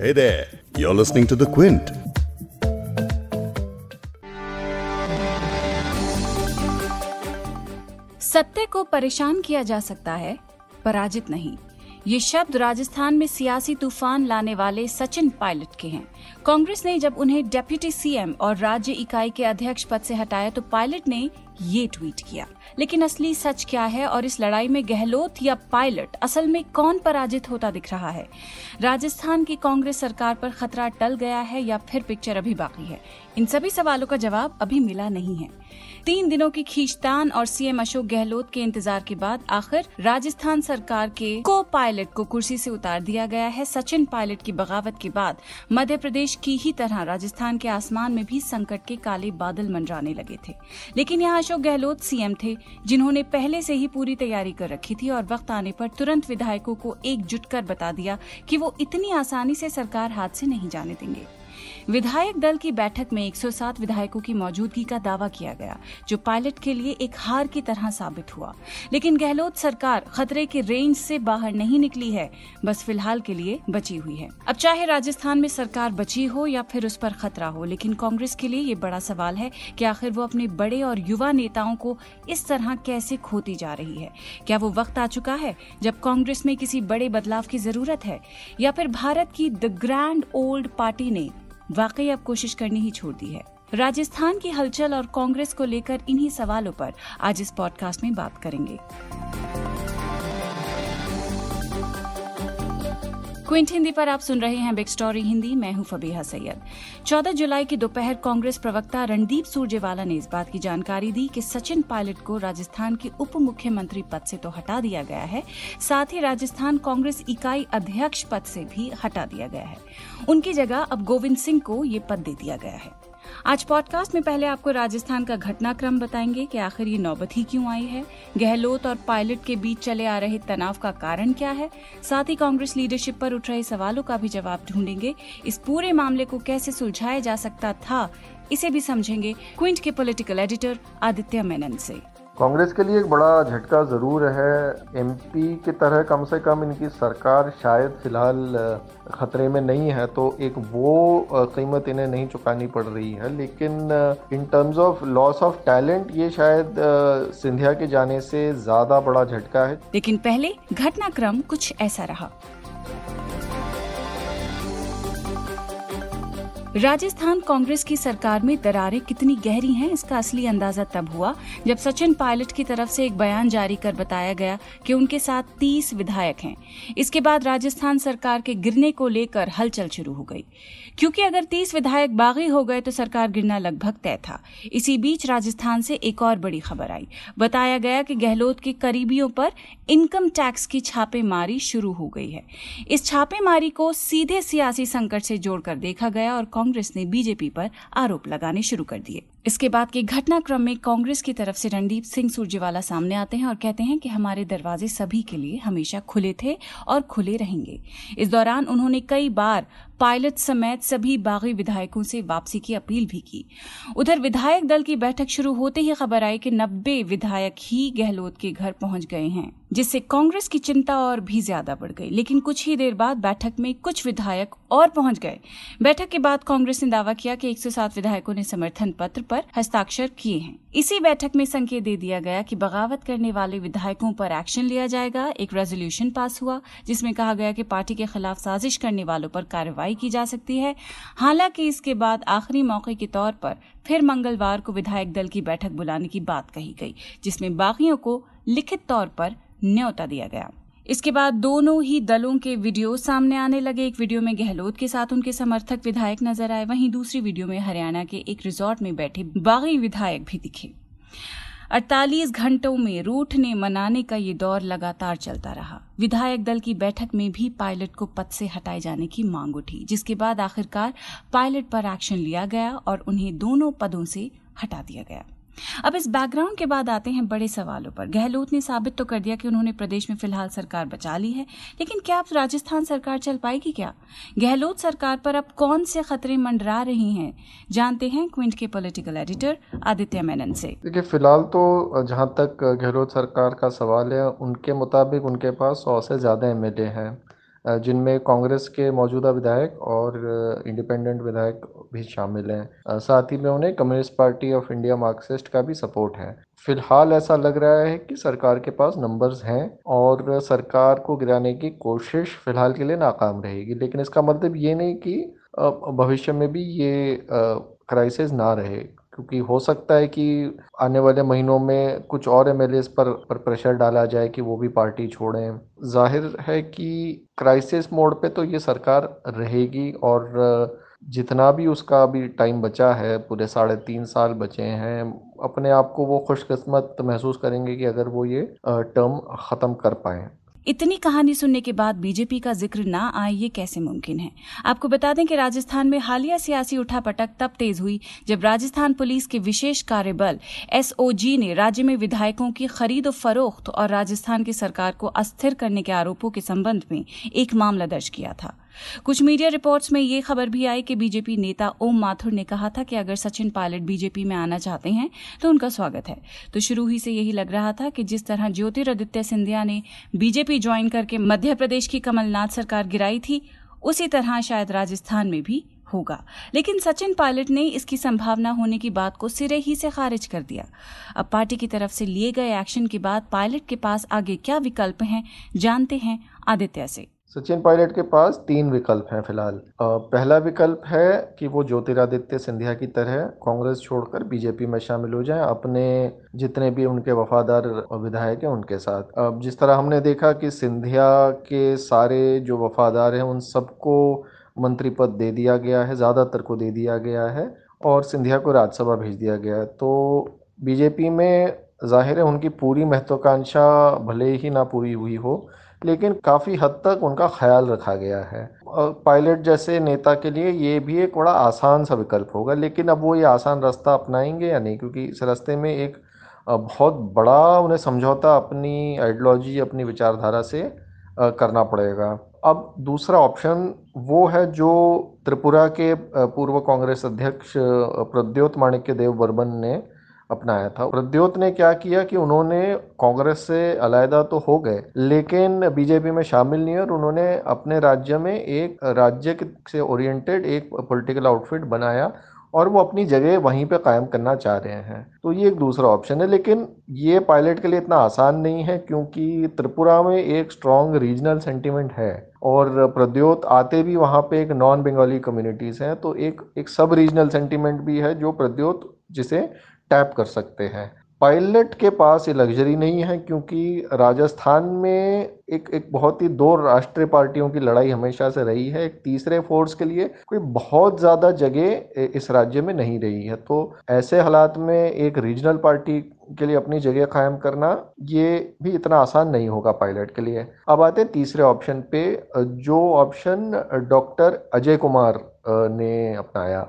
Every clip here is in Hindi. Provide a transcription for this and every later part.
Hey there, you're listening to The Quint. सत्य को परेशान किया जा सकता है पराजित नहीं ये शब्द राजस्थान में सियासी तूफ़ान लाने वाले सचिन पायलट के हैं कांग्रेस ने जब उन्हें डेप्यूटी सीएम और राज्य इकाई के अध्यक्ष पद से हटाया तो पायलट ने ये ट्वीट किया। लेकिन असली सच क्या है और इस लड़ाई में गहलोत या पायलट असल में कौन पराजित होता दिख रहा है? राजस्थान की कांग्रेस सरकार पर खतरा टल गया है या फिर पिक्चर अभी बाकी है? इन सभी सवालों का जवाब अभी मिला नहीं है। तीन दिनों की खींचतान और सीएम अशोक गहलोत के इंतज़ार के बाद आखिर राजस्थान सरकार के को पायलट को कुर्सी से उतार दिया गया है। सचिन पायलट की बगावत के बाद मध्य प्रदेश की ही तरह राजस्थान के आसमान में भी संकट के काले बादल मंडराने लगे थे। लेकिन यहाँ अशोक गहलोत सीएम थे, जिन्होंने पहले से ही पूरी तैयारी कर रखी थी और वक्त आने पर तुरंत विधायकों को एकजुट कर बता दिया कि वो इतनी आसानी से सरकार हाथ से नहीं जाने देंगे। विधायक दल की बैठक में 107 विधायकों की मौजूदगी का दावा किया गया, जो पायलट के लिए एक हार की तरह साबित हुआ। लेकिन गहलोत सरकार खतरे के रेंज से बाहर नहीं निकली है, बस फ़िलहाल के लिए बची हुई है। अब चाहे राजस्थान में सरकार बची हो या फिर उस पर खतरा हो, लेकिन कांग्रेस के लिए ये बड़ा सवाल है कि आखिर वो अपने बड़े और युवा नेताओं को इस तरह कैसे खोती जा रही है? क्या वो वक्त आ चुका है जब कांग्रेस में किसी बड़े बदलाव की ज़रूरत है? या फिर भारत की द ग्रैंड ओल्ड पार्टी ने वाकई अब कोशिश करनी ही छोड़ दी है। राजस्थान की हलचल और कांग्रेस को लेकर इन्हीं सवालों पर आज इस पॉडकास्ट में बात करेंगे। क्विंट हिंदी पर आप सुन रहे हैं बिग स्टोरी हिंदी। मैं हूँ फबीहा सैयद। 14 जुलाई की दोपहर कांग्रेस प्रवक्ता रणदीप सुरजेवाला ने इस बात की जानकारी दी कि सचिन पायलट को राजस्थान के उप मुख्यमंत्री पद से तो हटा दिया गया है। साथ ही राजस्थान कांग्रेस इकाई अध्यक्ष पद से भी हटा दिया गया है। उनकी जगह अब गोविंद सिंह को ये पद दे दिया गया है। आज पॉडकास्ट में पहले आपको राजस्थान का घटनाक्रम बताएँगे कि आखिर ये नौबत ही क्यों आई है? गहलोत और पायलट के बीच चले आ रहे तनाव का कारण क्या है? साथ ही कांग्रेस लीडरशिप पर उठ रहे सवालों का भी जवाब ढूंढेंगे। इस पूरे मामले को कैसे सुलझाया जा सकता था, इसे भी समझेंगे क्विंट के पॉलिटिकल एडिटर आदित्य मेनन से। कांग्रेस के लिए एक बड़ा झटका ज़रूर है। एमपी की तरह कम से कम इनकी सरकार शायद फ़िलहाल खतरे में नहीं है तो एक वो कीमत इन्हें नहीं चुकानी पड़ रही है। लेकिन in terms of loss of talent ये शायद सिंधिया के जाने से ज़्यादा बड़ा झटका है। लेकिन पहले घटनाक्रम कुछ ऐसा रहा। राजस्थान कांग्रेस की सरकार में दरारें कितनी गहरी हैं, इसका असली अंदाज़ा तब हुआ जब सचिन पायलट की तरफ़ से एक बयान जारी कर बताया गया कि उनके साथ 30 विधायक हैं। इसके बाद राजस्थान सरकार के गिरने को लेकर हलचल शुरू हो गई। क्योंकि अगर 30 विधायक बागी हो गए तो सरकार गिरना लगभग तय था। इसी बीच राजस्थान से एक और बड़ी खबर आई। बताया गया कि गहलोत के करीबियों पर इनकम टैक्स की छापेमारी शुरू हो गई है। इस छापेमारी को सीधे सियासी संकट से जोड़कर देखा गया और कांग्रेस ने बीजेपी पर आरोप लगाने शुरू कर दिए। इसके बाद के घटनाक्रम में कांग्रेस की तरफ़ से रणदीप सिंह सुरजेवाला सामने आते हैं और कहते हैं कि हमारे दरवाजे सभी के लिए हमेशा खुले थे और खुले रहेंगे। इस दौरान उन्होंने कई बार पायलट समेत सभी बागी विधायकों से वापसी की अपील भी की। उधर विधायक दल की बैठक शुरू होते ही खबर आई कि नब्बे विधायक ही गहलोत के घर पहुँच गए हैं, जिससे कांग्रेस की चिंता और भी ज़्यादा बढ़ गई। लेकिन कुछ ही देर बाद बैठक में कुछ विधायक और पहुँच गए। बैठक के बाद कांग्रेस ने दावा किया कि 107 विधायकों ने समर्थन पत्र पर हस्ताक्षर किए हैं। इसी बैठक में संकेत दे दिया गया कि बगावत करने वाले विधायकों पर एक्शन लिया जाएगा। एक रेजोल्यूशन पास हुआ, जिसमें कहा गया कि पार्टी के खिलाफ साजिश करने वालों पर कार्रवाई की जा सकती है। हालाँकि इसके बाद आखिरी मौके के तौर पर फिर मंगलवार को विधायक दल की बैठक बुलाने की बात कही गई, जिसमें बागियों को लिखित तौर पर न्योता दिया गया। इसके बाद दोनों ही दलों के वीडियो सामने आने लगे। एक वीडियो में गहलोत के साथ उनके समर्थक विधायक नज़र आए। वहीं दूसरी वीडियो में हरियाणा के एक रिजॉर्ट में बैठे बागी विधायक भी दिखे। 48 घंटों में रूठ ने मनाने का ये दौर लगातार चलता रहा। विधायक दल की बैठक में भी पायलट को पद से हटाए जाने की मांग उठी, जिसके बाद आखिरकार पायलट पर एक्शन लिया गया और उन्हें दोनों पदों से हटा दिया गया। अब इस बैकग्राउंड के बाद आते हैं बड़े सवालों पर। गहलोत ने साबित तो कर दिया कि उन्होंने प्रदेश में फ़िलहाल सरकार बचा ली है, लेकिन क्या अब राजस्थान सरकार चल पाएगी क्या? गहलोत सरकार पर अब कौन से खतरे मंडरा रही हैं? जानते हैं क्विंट के पॉलिटिकल एडिटर आदित्य मेनन से। देखिए, फ़िलहाल तो जहाँ तक गहलोत सरकार का सवाल है, उनके मुताबिक उनके पास सौ से ज़्यादा एमएलए हैं। जिनमें कांग्रेस के मौजूदा विधायक और इंडिपेंडेंट विधायक भी शामिल हैं। साथ ही में उन्हें communist party of India Marxist का भी सपोर्ट है। फ़िलहाल ऐसा लग रहा है कि सरकार के पास नंबर्स हैं और सरकार को गिराने की कोशिश फ़िलहाल के लिए नाकाम रहेगी। लेकिन इसका मतलब ये नहीं कि भविष्य में भी ये क्राइसिस ना रहे। क्योंकि हो सकता है कि आने वाले महीनों में कुछ और एम पर, पर प्रेशर डाला जाए कि वो भी पार्टी छोड़ें। ज़ाहिर है कि क्राइसिस मोड पे तो ये सरकार रहेगी और जितना भी उसका अभी टाइम बचा है पूरे साढ़े तीन साल बचे हैं अपने आप को वो खुशकस्मत महसूस करेंगे कि अगर वो ये टर्म ख़त्म कर पाएँ। इतनी कहानी सुनने के बाद बीजेपी का ज़िक्र ना आए, ये कैसे मुमकिन है? आपको बता दें कि राजस्थान में हालिया सियासी उठापटक तब तेज हुई जब राजस्थान पुलिस के विशेष कार्यबल एसओजी ने राज्य में विधायकों की खरीद फरोख्त और राजस्थान की सरकार को अस्थिर करने के आरोपों के संबंध में एक मामला दर्ज किया था। कुछ मीडिया रिपोर्ट्स में ये खबर भी आई कि बीजेपी नेता ओम माथुर ने कहा था कि अगर सचिन पायलट बीजेपी में आना चाहते हैं तो उनका स्वागत है। तो शुरू ही से यही लग रहा था कि जिस तरह ज्योतिरादित्य सिंधिया ने बीजेपी ज्वाइन करके मध्य प्रदेश की कमलनाथ सरकार गिराई थी, उसी तरह शायद राजस्थान में भी होगा। लेकिन सचिन पायलट ने इसकी संभावना होने की बात को सिरे ही से खारिज कर दिया। अब पार्टी की तरफ़ से लिए गए एक्शन के बाद पायलट के पास आगे क्या विकल्प हैं, जानते हैं आदित्य से। सचिन पायलट के पास तीन विकल्प हैं फ़िलहाल। पहला विकल्प है कि वो ज्योतिरादित्य सिंधिया की तरह कांग्रेस छोड़कर बीजेपी में शामिल हो जाएँ अपने जितने भी उनके वफादार विधायक हैं उनके साथ। अब जिस तरह हमने देखा कि सिंधिया के सारे जो वफादार हैं उन सबको मंत्री पद दे दिया गया है, ज़्यादातर को दे दिया गया है और सिंधिया को राज्यसभा भेज दिया गया है। तो बीजेपी में ज़ाहिर है उनकी पूरी महत्वाकांक्षा भले ही ना पूरी हुई हो लेकिन काफ़ी हद तक उनका ख्याल रखा गया है। पायलट जैसे नेता के लिए ये भी एक बड़ा आसान सा विकल्प होगा, लेकिन अब वो ये आसान रास्ता अपनाएँगे या नहीं? क्योंकि इस रास्ते में एक बहुत बड़ा उन्हें समझौता अपनी आइडियोलॉजी अपनी विचारधारा से करना पड़ेगा। अब दूसरा ऑप्शन वो है जो त्रिपुरा के पूर्व कांग्रेस अध्यक्ष प्रद्योत माणिक्य देव बर्मन ने अपनाया था। प्रद्योत ने क्या किया कि उन्होंने कांग्रेस से अलायदा तो हो गए, लेकिन बीजेपी में शामिल नहीं और उन्होंने अपने राज्य में एक राज्य से ओरिएंटेड एक पॉलिटिकल आउटफिट बनाया और वो अपनी जगह वहीं पे कायम करना चाह रहे हैं। तो ये एक दूसरा ऑप्शन है, लेकिन ये पायलट के लिए इतना आसान नहीं है क्योंकि त्रिपुरा में एक स्ट्रॉन्ग रीजनल सेंटिमेंट है और प्रद्योत आते भी वहाँ पे एक नॉन बंगाली कम्युनिटीज़ हैं तो एक एक सब रीजनल सेंटिमेंट भी है जो प्रद्योत, जिसे टैप कर सकते हैं। पायलट के पास ये लग्जरी नहीं है क्योंकि राजस्थान में एक एक बहुत ही दो राष्ट्रीय पार्टियों की लड़ाई हमेशा से रही है। एक तीसरे फोर्स के लिए कोई बहुत ज़्यादा जगह इस राज्य में नहीं रही है। तो ऐसे हालात में एक रीजनल पार्टी के लिए अपनी जगह कायम करना ये भी इतना आसान नहीं होगा पायलट के लिए। अब आते तीसरे ऑप्शन पे। जो ऑप्शन डॉक्टर अजय कुमार ने अपनाया।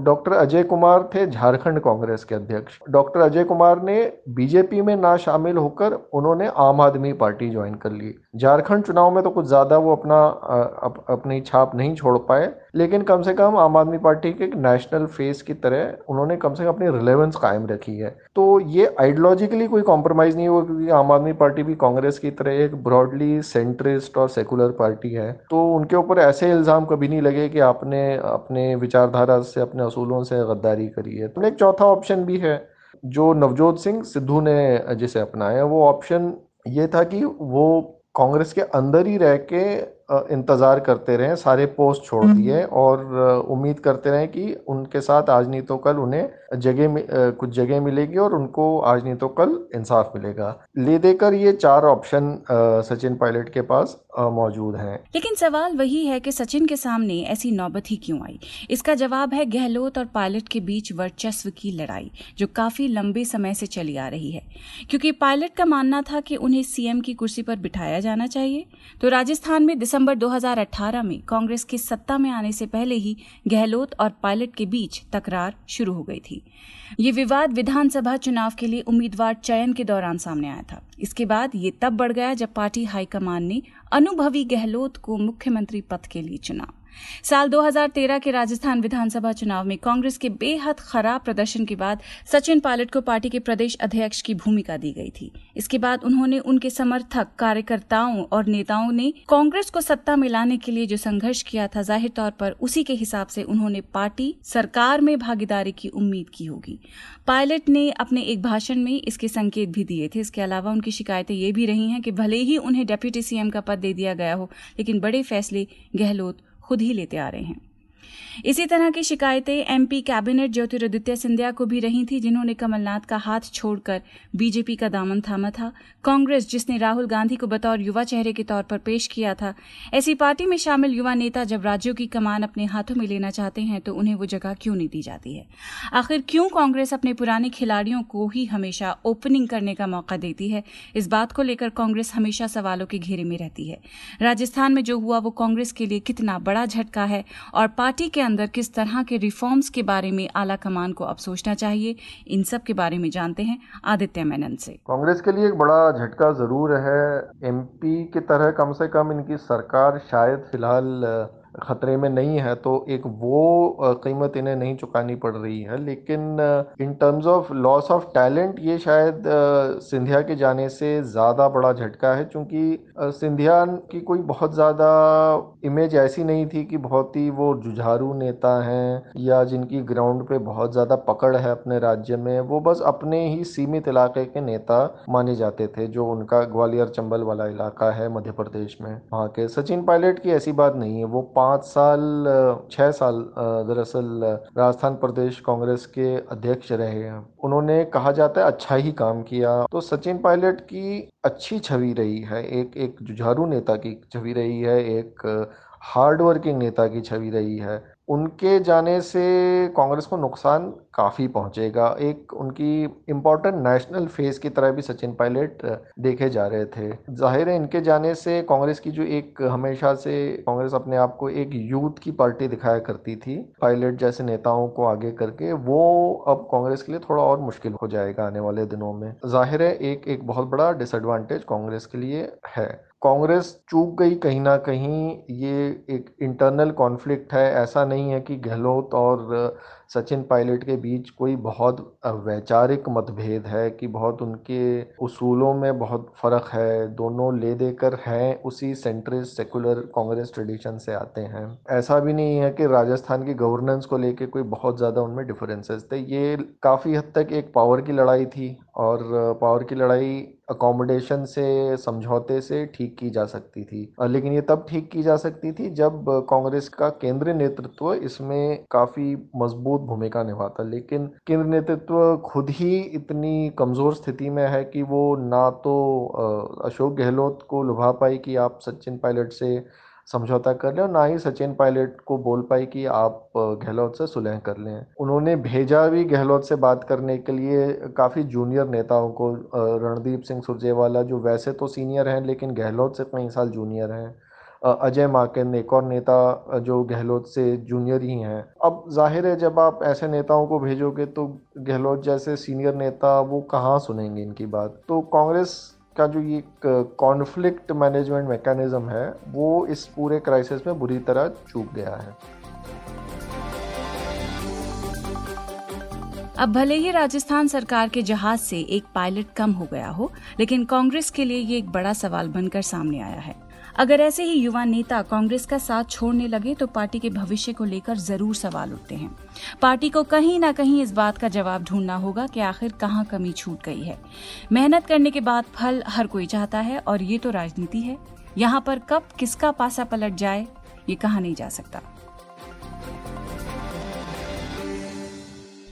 डॉक्टर अजय कुमार थे झारखंड कांग्रेस के अध्यक्ष। डॉक्टर अजय कुमार ने बीजेपी में ना शामिल होकर उन्होंने आम आदमी पार्टी ज्वाइन कर ली। झारखंड चुनाव में तो कुछ ज़्यादा वो अपना अप, अपनी छाप नहीं छोड़ पाए लेकिन कम से कम आम आदमी पार्टी के एक नेशनल फेस की तरह उन्होंने कम से कम अपनी रिलेवेंस कायम रखी है। तो ये आइडियोलॉजिकली कोई कॉम्प्रोमाइज़ नहीं हुआ क्योंकि आम आदमी पार्टी भी कांग्रेस की तरह एक ब्रॉडली सेंट्रिस्ट और सेकुलर पार्टी है। तो उनके ऊपर ऐसे इल्ज़ाम कभी नहीं लगे कि आपने अपने विचारधारा से अपने असूलों से गद्दारी करी है। तो एक चौथा ऑप्शन भी है जो नवजोत सिंह सिद्धू ने जिसे अपनाया वो ऑप्शन ये था कि वो कांग्रेस के अंदर ही रह के इंतज़ार करते रहे सारे पोस्ट छोड़ हम्म। दिए और उम्मीद करते रहे कि उनके साथ आज नहीं तो कल उन्हें जगह कुछ जगह मिलेगी और उनको आज नहीं तो कल इंसाफ मिलेगा। ले देकर ये चार ऑप्शन सचिन पायलट के पास मौजूद हैं। लेकिन सवाल वही है कि सचिन के सामने ऐसी नौबत ही क्यों आई? इसका जवाब है गहलोत और पायलट के बीच वर्चस्व की लड़ाई जो काफ़ी लंबे समय से चली आ रही है। क्योंकि पायलट का मानना था कि उन्हें सीएम की कुर्सी पर बिठाया जाना चाहिए तो राजस्थान में दिसंबर दिसंबर 2018 में कांग्रेस के सत्ता में आने से पहले ही गहलोत और पायलट के बीच तकरार शुरू हो गई थी। ये विवाद विधानसभा चुनाव के लिए उम्मीदवार चयन के दौरान सामने आया था। इसके बाद ये तब बढ़ गया जब पार्टी हाईकमान ने अनुभवी गहलोत को मुख्यमंत्री पद के लिए चुना। साल 2013 के राजस्थान विधानसभा चुनाव में कांग्रेस के बेहद खराब प्रदर्शन के बाद सचिन पायलट को पार्टी के प्रदेश अध्यक्ष की भूमिका दी गई थी। इसके बाद उन्होंने उनके समर्थक, कार्यकर्ताओं और नेताओं ने कांग्रेस को सत्ता में लाने के लिए जो संघर्ष किया था, ज़ाहिर तौर पर उसी के हिसाब से उन्होंने पार्टी सरकार में भागीदारी की उम्मीद की होगी। पायलट ने अपने एक भाषण में इसके संकेत भी दिए थे। इसके अलावा उनकी शिकायतें ये भी रही हैं कि भले ही उन्हें डेप्यूटी सीएम का पद दे दिया गया हो, लेकिन बड़े फैसले, गहलोत खुद ही लेते आ रहे हैं। इसी तरह की शिकायतें एमपी कैबिनेट ज्योतिरादित्य सिंधिया को भी रही थी, जिन्होंने कमलनाथ का हाथ छोड़कर बीजेपी का दामन थामा था। कांग्रेस, जिसने राहुल गांधी को बतौर युवा चेहरे के तौर पर पेश किया था, ऐसी पार्टी में शामिल युवा नेता जब राज्यों की कमान अपने हाथों में लेना चाहते हैं तो उन्हें वो जगह क्यों नहीं दी जाती है? आखिर क्यों कांग्रेस अपने पुराने खिलाड़ियों को ही हमेशा ओपनिंग करने का मौका देती है? इस बात को लेकर कांग्रेस हमेशा सवालों के घेरे में रहती है। राजस्थान में जो हुआ, वो कांग्रेस के लिए कितना बड़ा झटका है? और पार्टी के अंदर किस तरह के रिफॉर्म्स के बारे में आला कमान को अब सोचना चाहिए, इन सब के बारे में जानते हैं आदित्य मेनन से। कांग्रेस के लिए एक बड़ा झटका ज़रूर है। एमपी की तरह कम से कम इनकी सरकार शायद फ़िलहाल खतरे में नहीं है तो एक वो कीमत इन्हें नहीं चुकानी पड़ रही है। लेकिन in terms of loss of talent ये शायद सिंधिया के जाने से ज़्यादा बड़ा झटका है, क्योंकि सिंधिया की कोई बहुत ज़्यादा इमेज ऐसी नहीं थी कि बहुत ही वो जुझारू नेता हैं, या जिनकी ग्राउंड पे बहुत ज़्यादा पकड़ है अपने राज्य में, वो बस अपने ही सीमित इलाके के नेता माने जाते थे, जो उनका ग्वालियर चंबल वाला इलाका है मध्य प्रदेश में। वहाँ के सचिन पायलट की ऐसी बात नहीं है, वो पाँच साल छः साल दरअसल, राजस्थान प्रदेश कांग्रेस के अध्यक्ष रहे हैं। उन्होंने कहा जाता है अच्छा ही काम किया। तो सचिन पायलट की अच्छी छवि रही है, एक एक जुझारू नेता की छवि रही है, एक हार्ड वर्किंग नेता की छवि रही है। उनके जाने से कांग्रेस को नुकसान काफ़ी पहुंचेगा। एक उनकी इम्पोर्टेंट नेशनल फेस की तरह भी सचिन पायलट देखे जा रहे थे। ज़ाहिर है, इनके जाने से कांग्रेस की जो एक हमेशा से कांग्रेस अपने आप को एक यूथ की पार्टी दिखाया करती थी, पायलट जैसे नेताओं को आगे करके, वो अब कांग्रेस के लिए थोड़ा और मुश्किल हो जाएगा आने वाले दिनों में। ज़ाहिर है, एक एक बहुत बड़ा डिसएडवांटेज कांग्रेस के लिए है। कांग्रेस चूक गई कहीं ना कहीं, ये एक इंटरनल कॉन्फ्लिक्ट है। ऐसा नहीं है कि गहलोत और सचिन पायलट के बीच कोई बहुत वैचारिक मतभेद है कि बहुत उनके उसूलों में बहुत फ़र्क है, दोनों ले देकर हैं, उसी सेंट्रिस्ट सेकुलर कांग्रेस ट्रेडिशन से आते हैं। ऐसा भी नहीं है कि राजस्थान की गवर्नेंस को लेकर कोई बहुत ज़्यादा उनमें डिफरेंसेस थे। ये काफ़ी हद तक एक पावर की लड़ाई थी। और पावर की लड़ाई अकोमोडेशन से, समझौते से ठीक की जा सकती थी। लेकिन ये तब ठीक की जा सकती थी जब कांग्रेस का केंद्रीय नेतृत्व इसमें काफ़ी मज़बूत भूमिका निभाता। लेकिन केंद्र नेतृत्व खुद ही इतनी कमज़ोर स्थिति में है कि वो ना तो अशोक गहलोत को लुभा पाई कि आप सचिन पायलट से समझौता कर लें और ना ही सचिन पायलट को बोल पाई कि आप गहलोत से सुलह कर लें। उन्होंने भेजा भी गहलोत से बात करने के लिए काफ़ी जूनियर नेताओं को रणदीप सिंह सुरजेवाला, जो वैसे तो सीनियर हैं, लेकिन गहलोत से कई साल जूनियर हैं। अजय माकन, एक और नेता जो गहलोत से जूनियर ही हैं। अब ज़ाहिर है, जब आप ऐसे नेताओं को भेजोगे तो गहलोत जैसे सीनियर नेता वो कहाँ सुनेंगे इनकी बात? तो कांग्रेस का जो ये कॉन्फ्लिक्ट मैनेजमेंट मैकेनिज्म है, वो इस पूरे क्राइसिस में बुरी तरह चूक गया है। अब भले ही राजस्थान सरकार के जहाज़ से एक पायलट कम हो गया हो, लेकिन कांग्रेस के लिए ये एक बड़ा सवाल बनकर सामने आया है। अगर ऐसे ही युवा नेता कांग्रेस का साथ छोड़ने लगे तो पार्टी के भविष्य को लेकर ज़रूर सवाल उठते हैं। पार्टी को कहीं ना कहीं इस बात का जवाब ढूंढना होगा कि आखिर कहाँ कमी छूट गई है। मेहनत करने के बाद फल हर कोई चाहता है, और ये तो राजनीति है। यहाँ पर कब किसका पासा पलट जाए, ये कहा नहीं जा सकता।